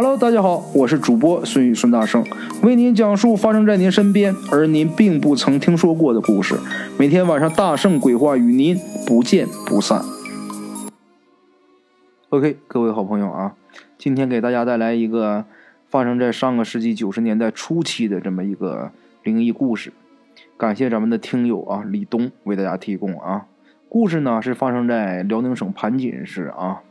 Hello，大家好，我是主播孙宇孙大圣，为您讲述发生在您身边而您并不曾听说过的故事。每天晚上大圣鬼话与您不见不散。OK，各位好朋友啊，今天给大家带来一个发生在上个世纪九十年代初期的这么一个灵异故事。感谢咱们的听友啊，李东为大家提供啊。故事呢是发生在辽宁省盘锦市啊。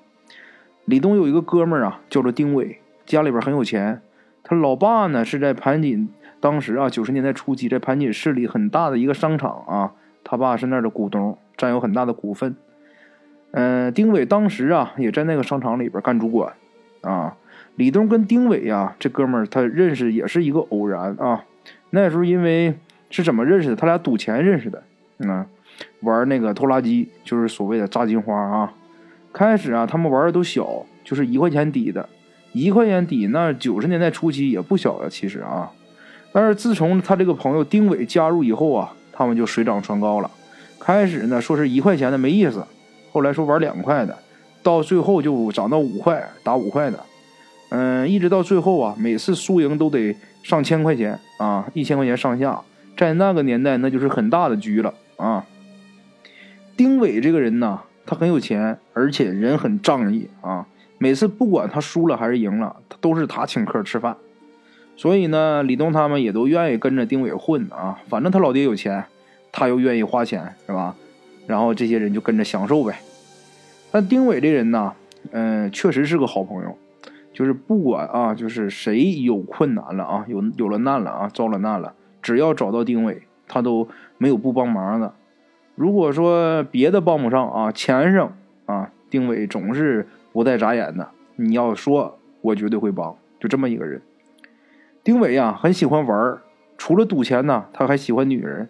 李东有一个哥们儿啊，叫做丁伟，家里边很有钱。他老爸呢是在盘锦，当时啊九十年代初期，在盘锦市里很大的一个商场啊，他爸是那儿的股东，占有很大的股份。嗯，丁伟当时啊也在那个商场里边干主管啊。李东跟丁伟呀这哥们儿他认识也是一个偶然啊。那时候因为是怎么认识的？他俩赌钱认识的，嗯。玩那个拖拉机，就是所谓的炸金花啊。开始啊，他们玩的都小，就是一块钱底的，一块钱底。那九十年代初期也不小呀，其实啊。但是自从他这个朋友丁伟加入以后啊，他们就水涨船高了。开始呢，说是一块钱的没意思，后来说玩两块的，到最后就涨到五块，打五块的。嗯，一直到最后啊，每次输赢都得上千块钱啊，一千块钱上下，在那个年代那就是很大的局了啊。丁伟这个人呢，他很有钱，而且人很仗义啊。每次不管他输了还是赢了，都是他请客吃饭。所以呢，李东他们也都愿意跟着丁伟混啊。反正他老爹有钱，他又愿意花钱，是吧？然后这些人就跟着享受呗。但丁伟这人呢，嗯，确实是个好朋友，就是不管啊，就是谁有困难了啊，有有了难了啊，遭了难了，只要找到丁伟，他都没有不帮忙的。如果说别的帮不上啊，钱上啊，丁伟总是不带眨眼的。你要说，我绝对会帮，就这么一个人。丁伟呀，很喜欢玩除了赌钱呢，他还喜欢女人。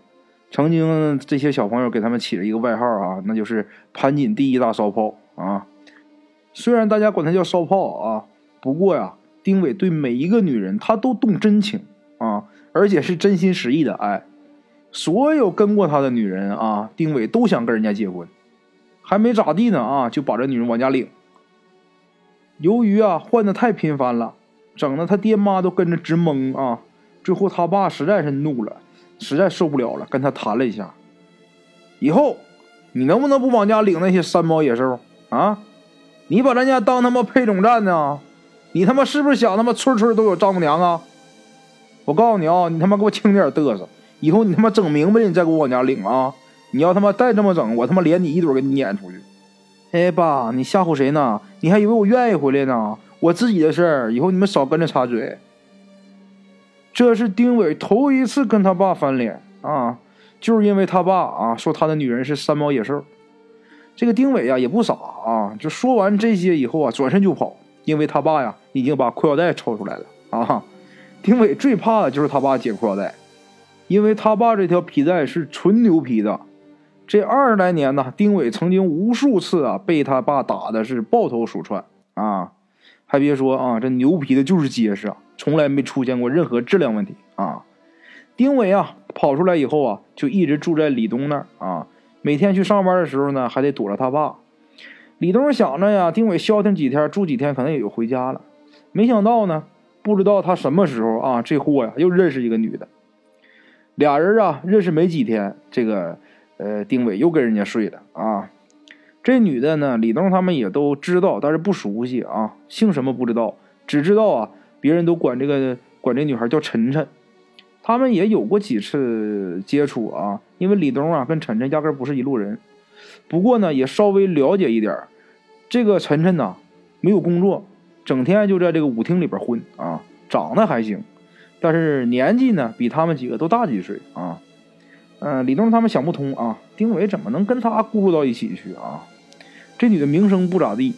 曾经这些小朋友给他们起了一个外号啊，那就是盘锦第一大骚炮啊。虽然大家管他叫骚炮啊，不过呀，丁伟对每一个女人他都动真情啊，而且是真心实意的爱。所有跟过他的女人啊，丁伟都想跟人家结婚，还没咋地呢啊，就把这女人往家领。由于啊换的太频繁了，整的他爹妈都跟着直懵啊。最后他爸实在是怒了，实在受不了了，跟他谈了一下，以后你能不能不往家领那些山猫野兽啊？你把咱家当他妈配种站呢？你他妈是不是想他妈村村都有丈母娘啊？我告诉你啊，你他妈给我轻点嘚瑟。以后你他妈整明白了，你再给我往家领啊！你要他妈再这么整，我他妈连你一堆给你撵出去！哎，爸，你吓唬谁呢？你还以为我愿意回来呢？我自己的事儿，以后你们少跟着插嘴。这是丁伟头一次跟他爸翻脸啊，就是因为他爸啊说他的女人是山猫野兽。这个丁伟啊也不傻啊，就说完这些以后啊，转身就跑，因为他爸呀已经把裤腰带抽出来了啊。丁伟最怕的就是他爸解裤腰带。因为他爸这条皮带是纯牛皮的，这二十来年呢，丁伟曾经无数次啊被他爸打的是抱头鼠窜啊，还别说啊，这牛皮的就是结实啊，从来没出现过任何质量问题啊。丁伟啊跑出来以后啊，就一直住在李东那儿啊，每天去上班的时候呢，还得躲着他爸。李东想着呀，丁伟消停几天，住几天，可能也就回家了。没想到呢，不知道他什么时候啊，这货呀又认识一个女的。俩人啊，认识没几天，这个呃，丁伟又跟人家睡了啊。这女的呢，李东他们也都知道，但是不熟悉啊，姓什么不知道，只知道啊，别人都管这个管这女孩叫晨晨。他们也有过几次接触啊，因为李东啊跟晨晨压根不是一路人。不过呢，也稍微了解一点这个晨晨呢，没有工作，整天就在这个舞厅里边混啊，长得还行。但是年纪呢，比他们几个都大几岁啊。嗯，李东他们想不通啊，丁伟怎么能跟他咕噜到一起去啊？这女的名声不咋地，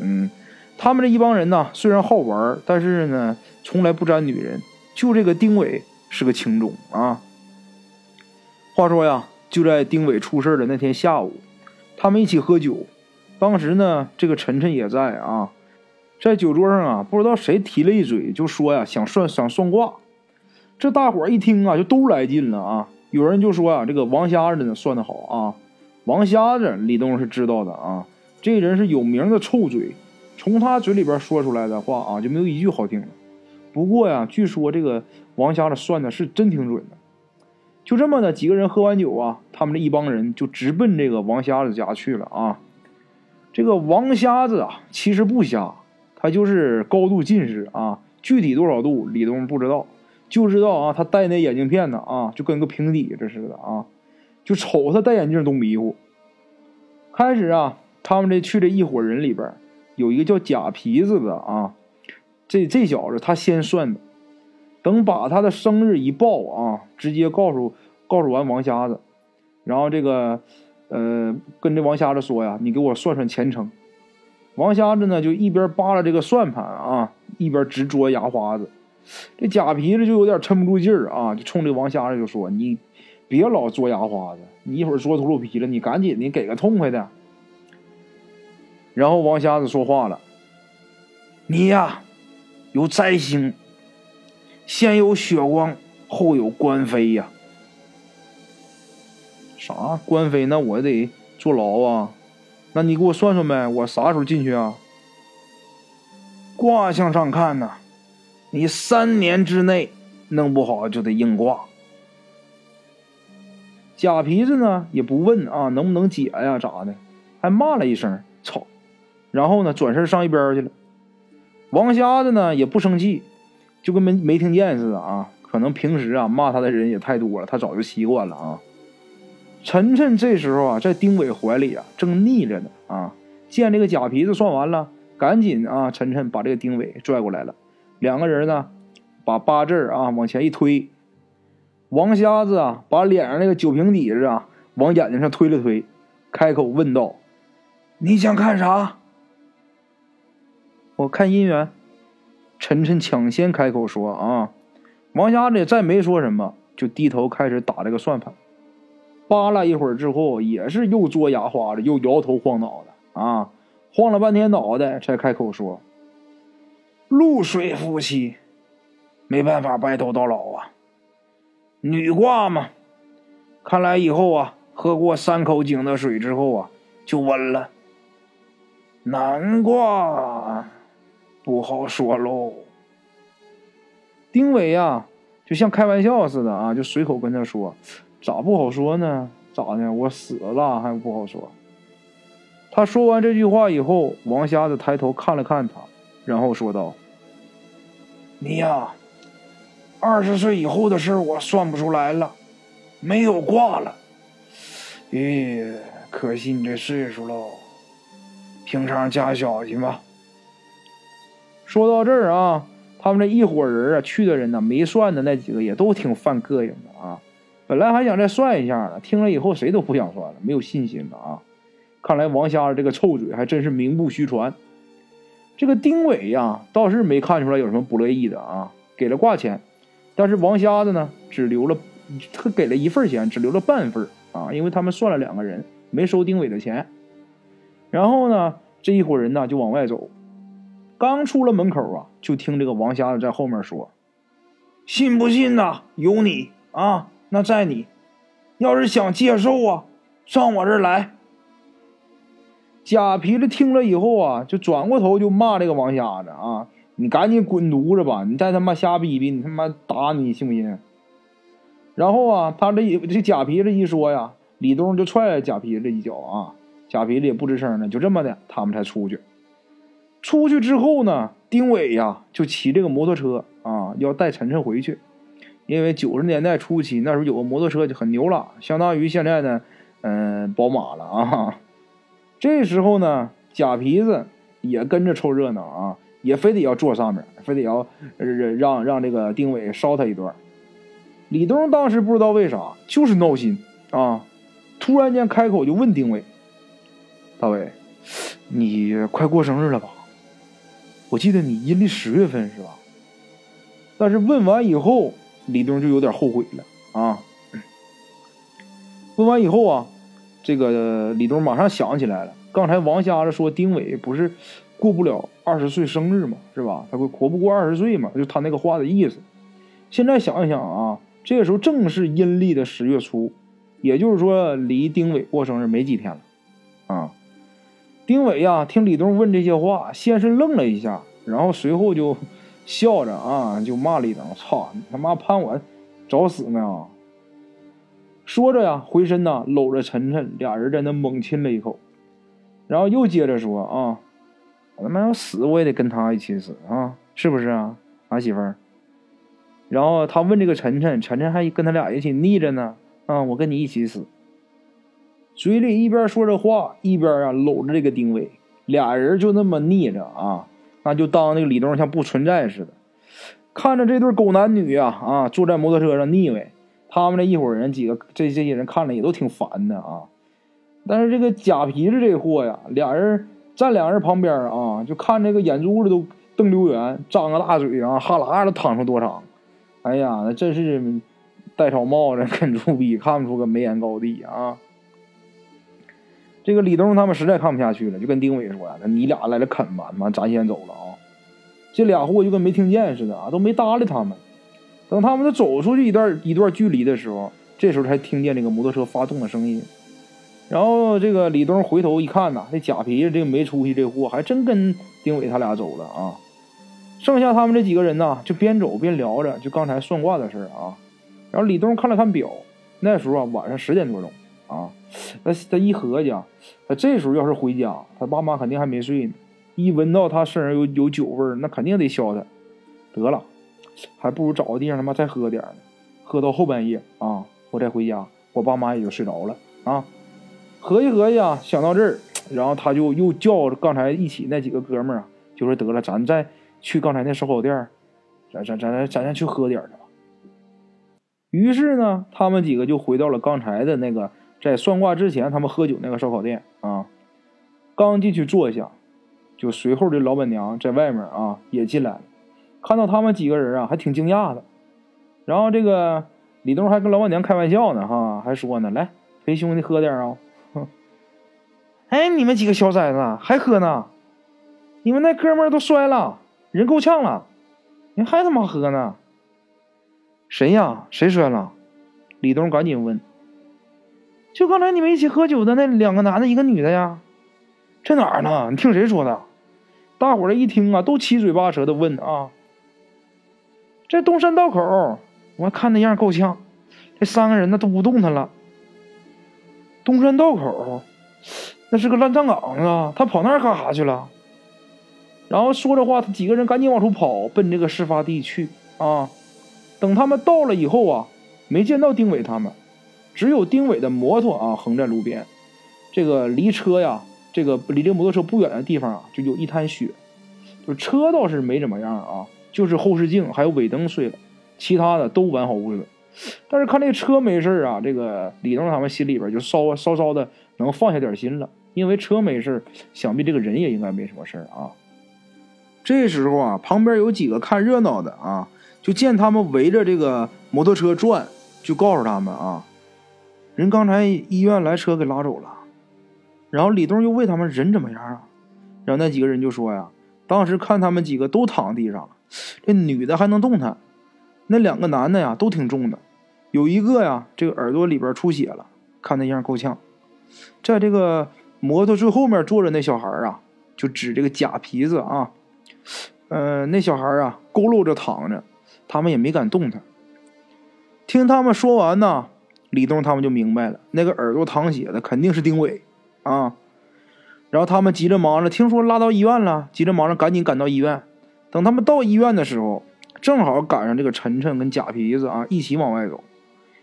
嗯，他们这一帮人呢，虽然好玩，但是呢，从来不沾女人。就这个丁伟是个情种啊。话说呀，就在丁伟出事的那天下午，他们一起喝酒，当时呢，这个晨晨也在啊。在酒桌上啊，不知道谁提了一嘴，就说呀想算想算卦。这大伙一听啊，就都来劲了啊。有人就说啊，这个王瞎子呢算的好啊。王瞎子李东是知道的啊，这人是有名的臭嘴，从他嘴里边说出来的话啊，就没有一句好听的。不过呀，据说这个王瞎子算的是真挺准的。就这么的，几个人喝完酒啊，他们这一帮人就直奔这个王瞎子家去了啊。这个王瞎子啊，其实不瞎，他就是高度近视啊，具体多少度李东不知道，就知道啊，他戴那眼镜片呢啊，就跟个平底这似的啊，就瞅他戴眼镜都迷糊。开始啊，他们这去这一伙人里边，有一个叫假皮子的啊。这这小子他先算的，等把他的生日一报啊，直接告诉告诉完王瞎子，然后这个呃跟这王瞎子说呀，你给我算算前程。王瞎子呢就一边扒拉这个算盘啊，一边直嘬牙花子。这假皮子就有点撑不住劲儿啊，就冲这王瞎子就说：“你别老嘬牙花子，你一会儿嘬秃噜皮了，你赶紧的给个痛快的。”然后王瞎子说话了：“你呀。”有灾星，先有血光，后有官非呀。啥官非？那我得坐牢啊？那你给我算算呗，我啥时候进去啊？卦象上看呢，你三年之内弄不好就得硬挂。假皮子呢也不问啊，能不能解呀？咋的？还骂了一声“操”，然后呢转身上一边去了。王瞎子呢也不生气，就跟没没听见似的啊。可能平时啊骂他的人也太多了，他早就习惯了啊。晨晨这时候啊在丁伟怀里啊正腻着呢啊，见这个假皮子算完了，赶紧啊晨晨把这个丁伟拽过来了。两个人呢把八字啊往前一推，王瞎子啊把脸上那个酒瓶底子啊往眼睛上推了推，开口问道：“你想看啥？”我看姻缘，晨晨抢先开口说：“啊，王瞎子也再没说什么，就低头开始打这个算盘。扒拉一会儿之后，也是又嘬牙花子，又摇头晃脑的啊，晃了半天脑袋，才开口说：‘露水夫妻，没办法白头到老啊。女卦嘛，看来以后啊，喝过三口井的水之后啊，就温了。男卦。’”不好说喽。丁伟呀，就像开玩笑似的啊，就随口跟他说：“咋不好说呢？咋的？我死了还不好说。”他说完这句话以后，王瞎子抬头看了看他，然后说道：“你呀，二十岁以后的事我算不出来了，没有挂了。咦，可惜你这岁数喽，平常加小心吧。”说到这儿啊，他们这一伙人啊，去的人呢，没算的那几个也都挺犯膈应的啊。本来还想再算一下呢，听了以后谁都不想算了，没有信心了啊。看来王瞎子这个臭嘴还真是名不虚传。这个丁伟呀，倒是没看出来有什么不乐意的啊，给了挂钱，但是王瞎子呢，只留了他给了一份钱，只留了半份啊，因为他们算了两个人，没收丁伟的钱。然后呢，这一伙人呢就往外走。刚出了门口啊，就听这个王瞎子在后面说：“信不信呐？有你啊，那在你。要是想接受啊，上我这儿来。”假皮子听了以后啊，就转过头就骂这个王瞎子啊：“你赶紧滚犊子吧！你再他妈瞎逼逼，你他妈打你，信不信？”然后啊，他这这假皮子一说呀，李东就踹了假皮子一脚啊，假皮子也不吱声呢，就这么的，他们才出去。出去之后呢，丁伟呀就骑这个摩托车啊，要带晨晨回去。因为九十年代初期那时候有个摩托车就很牛了，相当于现在呢，嗯，宝马了啊。这时候呢，假皮子也跟着凑热闹啊，也非得要坐上面，非得要让让这个丁伟捎他一段。李东当时不知道为啥，就是闹心啊，突然间开口就问丁伟：“大伟，你快过生日了吧？”我记得你阴历十月份是吧？但是问完以后，李东就有点后悔了啊。问完以后啊，这个李东马上想起来了，刚才王瞎子说丁伟不是过不了二十岁生日嘛，是吧？他会活不过二十岁嘛，就他那个话的意思。现在想一想啊，这个时候正是阴历的十月初，也就是说离丁伟过生日没几天了啊。丁伟呀，听李东问这些话，先是愣了一下，然后随后就笑着啊，就骂李东：“操，你他妈盼我找死呢！”说着呀，回身呐，搂着晨晨，俩人在那猛亲了一口，然后又接着说：“啊，我他妈要死，我也得跟他一起死啊，是不是啊，俺媳妇儿？”然后他问这个晨晨，晨晨还跟他俩一起腻着呢，啊，我跟你一起死。嘴里一边说着话，一边啊搂着这个丁伟，俩人就那么腻着啊，那就当那个李东像不存在似的。看着这对狗男女呀，啊，坐在摩托车上腻歪，他们这一伙人几个，这这些人看着也都挺烦的啊。但是这个假皮子这货呀，俩人站两人旁边啊，就看这个眼珠子都瞪溜圆，张个大嘴啊，哈喇子淌出多长。哎呀，那真是戴草帽子跟猪逼，看不出个眉眼高低啊。这个李东他们实在看不下去了，就跟丁伟说：“那你俩来了啃吧，妈咱先走了啊！”这俩货就跟没听见似的啊，都没搭理他们。等他们都走出去一段一段距离的时候，这时候才听见这个摩托车发动的声音。然后这个李东回头一看呐，这假皮子这个没出息这货还真跟丁伟他俩走了啊。剩下他们这几个人呢，就边走边聊着就刚才算卦的事啊。然后李东看了看表，那时候啊晚上十点多钟啊。他他一合计啊，他这时候要是回家，他爸妈肯定还没睡呢。一闻到他身上有有酒味儿，那肯定得削他。得了，还不如找个地方他妈再喝点呢。喝到后半夜啊，我再回家，我爸妈也就睡着了啊。合计合计啊，想到这儿，然后他就又叫刚才一起那几个哥们儿啊，就说得了，咱再去刚才那烧烤店，咱咱咱咱咱再去喝点去吧。于是呢，他们几个就回到了刚才的那个。在算卦之前，他们喝酒那个烧烤店啊，刚进去坐下，就随后这老板娘在外面啊也进来了，看到他们几个人啊，还挺惊讶的。然后这个李东还跟老板娘开玩笑呢，哈，还说呢，来陪兄弟喝点啊。哎，你们几个小崽子还喝呢？你们那哥们都摔了，人够呛了，你还他妈喝呢？谁呀？谁摔了？李东赶紧问。就刚才你们一起喝酒的那两个男的，一个女的呀，在哪儿呢？你听谁说的？大伙儿一听啊，都七嘴八舌的问啊。这东山道口，我看那样够呛。这三个人呢都不动弹了。东山道口，那是个乱葬岗啊，他跑那儿干啥去了？然后说着话，他几个人赶紧往出跑，奔这个事发地去啊。等他们到了以后啊，没见到丁伟他们。只有丁伟的摩托啊横在路边，这个离车呀，这个离这摩托车不远的地方啊，就有一滩血，就车倒是没怎么样啊，就是后视镜还有尾灯碎了，其他的都完好无损。但是看这车没事啊，这个李东他们心里边就稍稍稍的能放下点心了，因为车没事想必这个人也应该没什么事啊。这时候啊，旁边有几个看热闹的啊，就见他们围着这个摩托车转，就告诉他们啊。人刚才医院来车给拉走了，然后李东又问他们人怎么样啊？然后那几个人就说呀，当时看他们几个都躺地上了，这女的还能动弹，那两个男的呀都挺重的，有一个呀这个耳朵里边出血了，看那样够呛。在这个摩托最后面坐着那小孩啊，就指这个假皮子啊，呃，那小孩啊佝偻着躺着，他们也没敢动弹。听他们说完呢。李东他们就明白了，那个耳朵淌血的肯定是丁伟，啊！然后他们急着忙着，听说拉到医院了，急着忙着赶紧赶到医院。等他们到医院的时候，正好赶上这个晨晨跟假皮子啊一起往外走。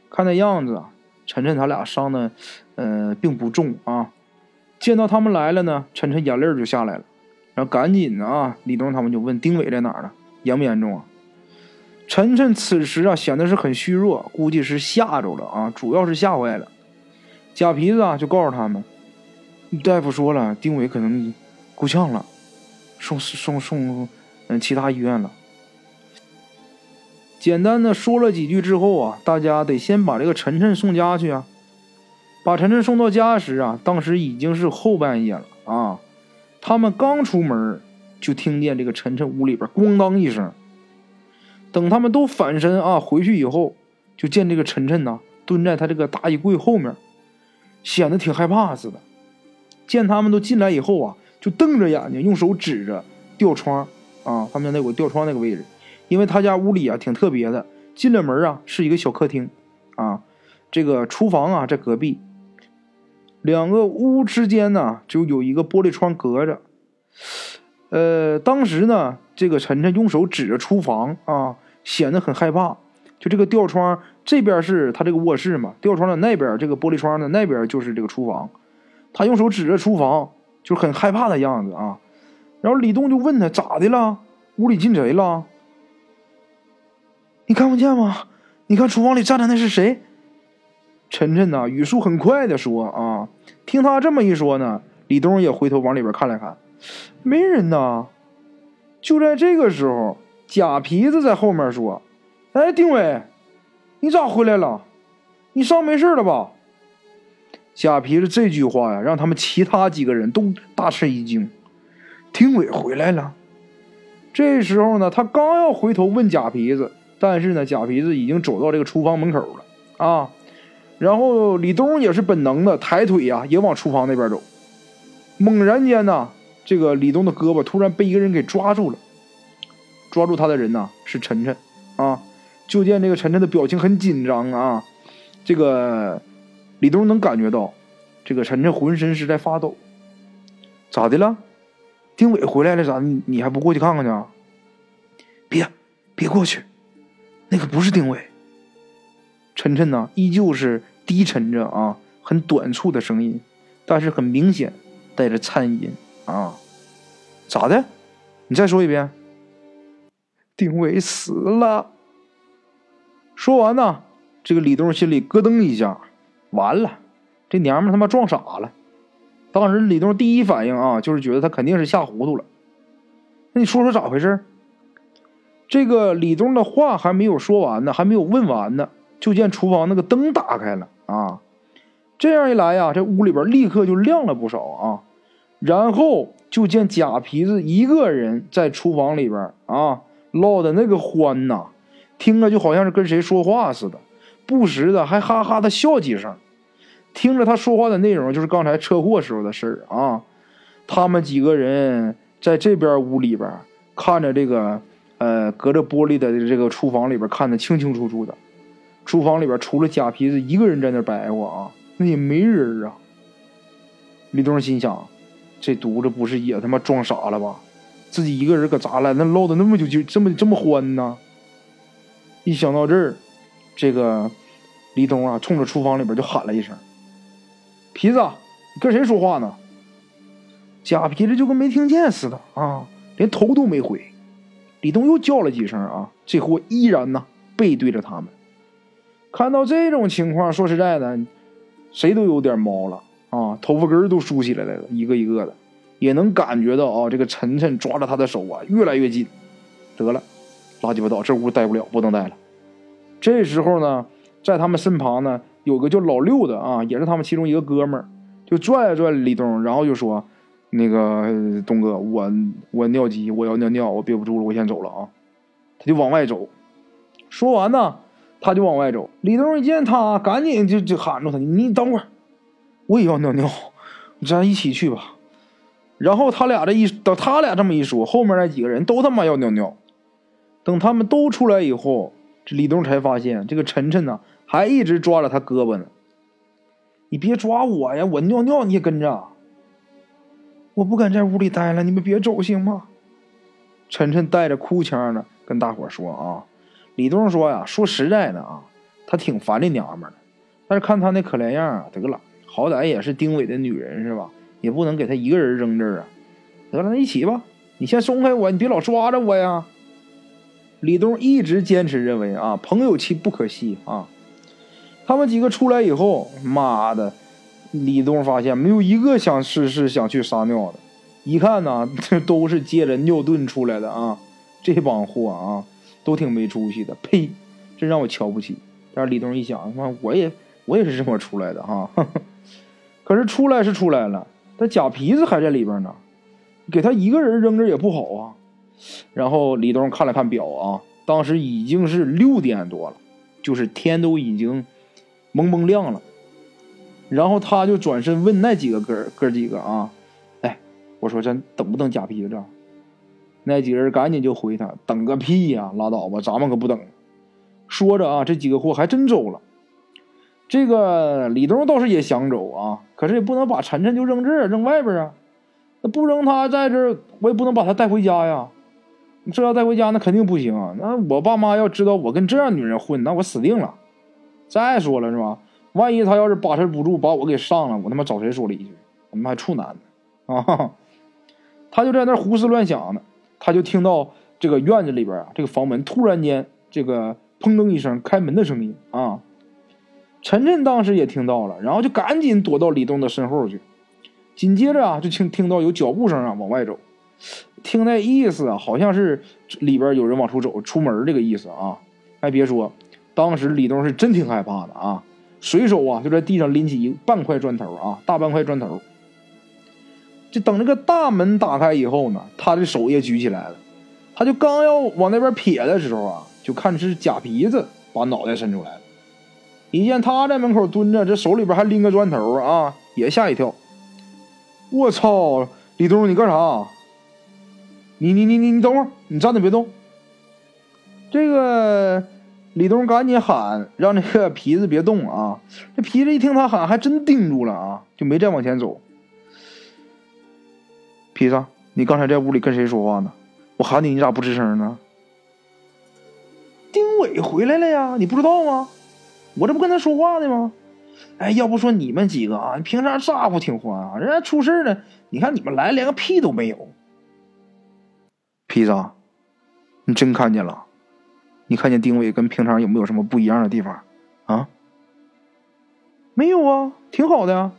看那样子，晨晨他俩伤的，呃，并不重啊。见到他们来了呢，晨晨眼泪就下来了，然后赶紧的啊，李东他们就问丁伟在哪儿呢？严不严重啊？晨晨此时啊显得是很虚弱，估计是吓着了啊，主要是吓坏了。假皮子啊就告诉他们，大夫说了，丁伟可能够呛了，送送送嗯其他医院了。简单的说了几句之后啊，大家得先把这个晨晨送家去啊。把晨晨送到家时啊，当时已经是后半夜了啊。他们刚出门，就听见这个晨晨屋里边咣当一声。等他们都反身啊回去以后，就见这个晨晨呐蹲在他这个大衣柜后面，显得挺害怕似的。见他们都进来以后啊，就瞪着眼睛，用手指着吊窗啊，他们家那有吊窗那个位置，因为他家屋里啊挺特别的，进了门啊是一个小客厅，啊，这个厨房啊在隔壁，两个屋之间呢就有一个玻璃窗隔着，呃，当时呢这个晨晨用手指着厨房啊，显得很害怕，就这个吊窗。这边是他这个卧室嘛，吊窗的那边，这个玻璃窗的那边就是这个厨房。他用手指着厨房，就很害怕的样子啊。然后李东就问他咋的了？屋里进贼了？你看不见吗？你看厨房里站的那是谁？晨晨呐，语速很快的说啊。听他这么一说呢，李东也回头往里边看了看，没人呐。就在这个时候，假皮子在后面说：“哎，丁伟。”你咋回来了？你伤没事了吧？假皮子这句话呀，让他们其他几个人都大吃一惊。丁伟回来了。这时候呢，他刚要回头问假皮子，但是呢，假皮子已经走到这个厨房门口了啊。然后李东也是本能的抬腿呀，也往厨房那边走。猛然间呢，这个李东的胳膊突然被一个人给抓住了。抓住他的人呢是晨晨啊。就见这个晨晨的表情很紧张啊，这个李东能感觉到，这个晨晨浑身是在发抖。咋的了？丁伟回来了咋？你还不过去看看去？别，别过去，那个不是丁伟。晨晨呢，依旧是低沉着啊，很短促的声音，但是很明显带着颤音啊。咋的？你再说一遍。丁伟死了。说完呢，这个李东心里咯噔一下，完了，这娘们他妈撞傻了。当时李东第一反应啊，就是觉得他肯定是吓糊涂了。那你说说咋回事？这个李东的话还没有说完呢，还没有问完呢，就见厨房那个灯打开了啊。这样一来呀，这屋里边立刻就亮了不少啊。然后就见假皮子一个人在厨房里边啊，唠的那个欢呐。听着就好像是跟谁说话似的，不时的还哈哈的笑几声。听着他说话的内容，就是刚才车祸时候的事儿啊。他们几个人在这边屋里边看着这个，呃，隔着玻璃的这个厨房里边看的清清楚楚的。厨房里边除了假皮子一个人在那白活啊，那也没人啊。李东心想，这犊子不是也他妈装傻了吧？自己一个人搁咋了？那唠的那么久，就这么这么欢呢？一想到这儿，这个李东啊，冲着厨房里边就喊了一声：“皮子，你跟谁说话呢？”假皮子就跟没听见似的啊，连头都没回。李东又叫了几声啊，这货依然呢背对着他们。看到这种情况，说实在的，谁都有点毛了啊，头发根都竖起来了，一个一个的，也能感觉到啊，这个晨晨抓着他的手啊，越来越紧。得了。拉鸡巴倒，这屋待不了，不能待了。这时候呢，在他们身旁呢，有个叫老六的啊，也是他们其中一个哥们儿，就拽了拽李东，然后就说：“那个东哥，我我尿急，我要尿尿，我憋不住了，我先走了啊。”他就往外走。说完呢，他就往外走。李东一见他，赶紧就就喊住他：“你等会儿，我也要尿尿，咱一起去吧。”然后他俩这一等他俩这么一说，后面那几个人都他妈要尿尿。等他们都出来以后，这李东才发现这个晨晨呢，还一直抓着他胳膊呢。你别抓我呀，我尿尿你也跟着。我不敢在屋里待了，你们别走行吗？晨晨带着哭腔呢，跟大伙说啊。李东说呀，说实在的啊，他挺烦这娘们的，但是看他那可怜样啊，得了，好歹也是丁伟的女人是吧？也不能给他一个人扔这儿啊。得了，那一起吧。你先松开我，你别老抓着我呀。李东一直坚持认为啊，朋友妻不可欺啊。他们几个出来以后，妈的，李东发现没有一个想是是想去撒尿的。一看呢，这 都是借着尿遁出来的啊。这帮货啊，都挺没出息的。呸，真让我瞧不起。但是李东一想，妈，我也我也是这么出来的哈。可是出来是出来了，但假皮子还在里边呢，给他一个人扔着也不好啊。然后李东看了看表啊，当时已经是六点多了，就是天都已经蒙蒙亮了。然后他就转身问那几个哥哥几个啊，哎，我说咱等不等假皮子？那几个人赶紧就回他，等个屁呀，拉倒吧，咱们可不等。说着啊，这几个货还真走了。这个李东倒是也想走啊，可是也不能把晨晨就扔这儿，扔外边啊。那不扔他在这儿，我也不能把他带回家呀。这要带回家，那肯定不行啊。那我爸妈要知道我跟这样女人混，那我死定了。再说了是吧？万一他要是把持不住，把我给上了，我他妈找谁说理去？我他妈还处男呢啊！他就在那胡思乱想呢，他就听到这个院子里边啊，这个房门突然间这个砰噔一声开门的声音啊。晨晨当时也听到了，然后就赶紧躲到李东的身后去。紧接着啊，就听听到有脚步声啊，往外走。听那意思啊，好像是里边有人往出走，出门这个意思啊。还别说，当时李东是真挺害怕的啊，随手啊就在地上拎起一半块砖头啊，大半块砖头。就等这个大门打开以后呢，他的手也举起来了，他就刚要往那边撇的时候啊，就看是假鼻子把脑袋伸出来了。一见他在门口蹲着，这手里边还拎个砖头啊，也吓一跳。我操，李东，你干啥？你你你你你等会儿，你站着别动。这个李东赶紧喊，让这个皮子别动啊。这皮子一听他喊，还真定住了啊，就没再往前走。皮子，你刚才在屋里跟谁说话呢？我喊你，你咋不吱声呢？丁伟回来了呀，你不知道吗？我这不跟他说话呢吗？哎，要不说你们几个啊，平常咋呼挺欢啊，人家出事了，你看你们来连个屁都没有。皮子，你真看见了？你看见丁伟跟平常有没有什么不一样的地方啊？没有啊，挺好的呀，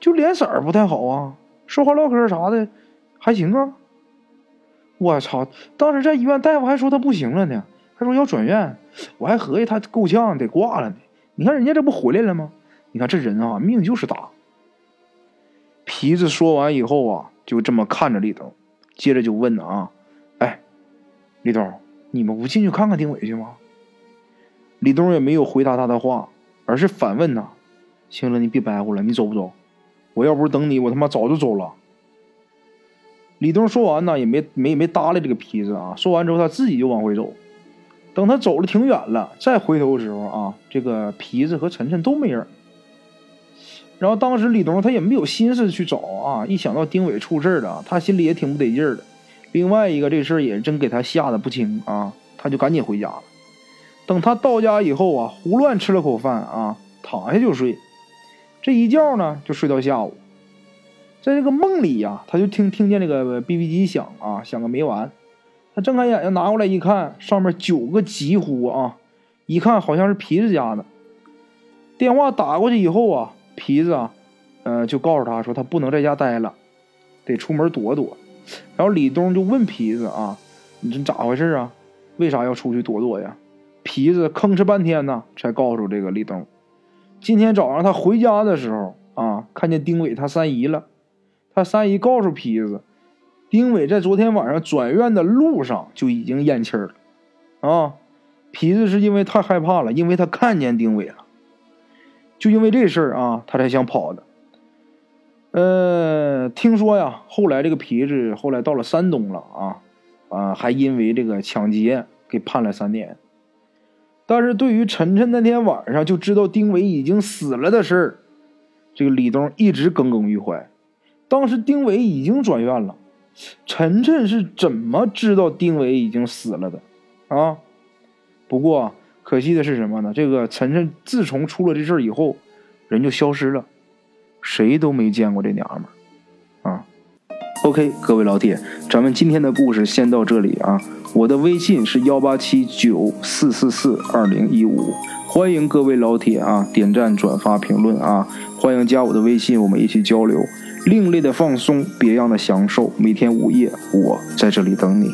就脸色不太好啊，说话唠嗑啥的还行啊。我操，当时在医院大夫还说他不行了呢。他说要转院，我还合计他够呛得挂了呢。你看人家这不回来了吗？你看这人啊，命就是大。皮子说完以后啊，就这么看着李东，接着就问啊：“哎，李东，你们不进去看看丁伟去吗？”李东也没有回答他的话，而是反问他：“行了，你别白活了，你走不走？我要不是等你，我他妈早就走了。”李东说完呢，也没没没搭理这个皮子啊。说完之后，他自己就往回走。等他走了挺远了，再回头的时候啊，这个皮子和晨晨都没人。然后当时李东他也没有心思去找啊，一想到丁伟出事了，他心里也挺不得劲的。另外一个这事儿也真给他吓得不轻啊，他就赶紧回家了。等他到家以后啊，胡乱吃了口饭啊，躺下就睡。这一觉呢，就睡到下午。在这个梦里呀，他就听听见那个 BB 机响啊，响个没完。他睁开眼睛拿过来一看，上面九个急呼啊！一看好像是皮子家的电话打过去以后啊，皮子啊，呃，就告诉他说他不能在家待了，得出门躲躲。然后李东就问皮子啊：“你这咋回事啊？为啥要出去躲躲呀？”皮子吭哧半天呢，才告诉这个李东，今天早上他回家的时候啊，看见丁伟他三姨了，他三姨告诉皮子。丁伟在昨天晚上转院的路上就已经咽气了，啊，皮子是因为太害怕了，因为他看见丁伟了，就因为这事儿啊，他才想跑的。呃，听说呀，后来这个皮子后来到了山东了啊，啊，还因为这个抢劫给判了三年。但是对于晨晨那天晚上就知道丁伟已经死了的事儿，这个李东一直耿耿于怀。当时丁伟已经转院了。晨晨是怎么知道丁伟已经死了的？啊！不过可惜的是什么呢？这个晨晨自从出了这事儿以后，人就消失了，谁都没见过这娘们儿。啊！OK，各位老铁，咱们今天的故事先到这里啊！我的微信是幺八七九四四四二零一五，欢迎各位老铁啊点赞、转发、评论啊！欢迎加我的微信，我们一起交流。另类的放松，别样的享受。每天午夜，我在这里等你。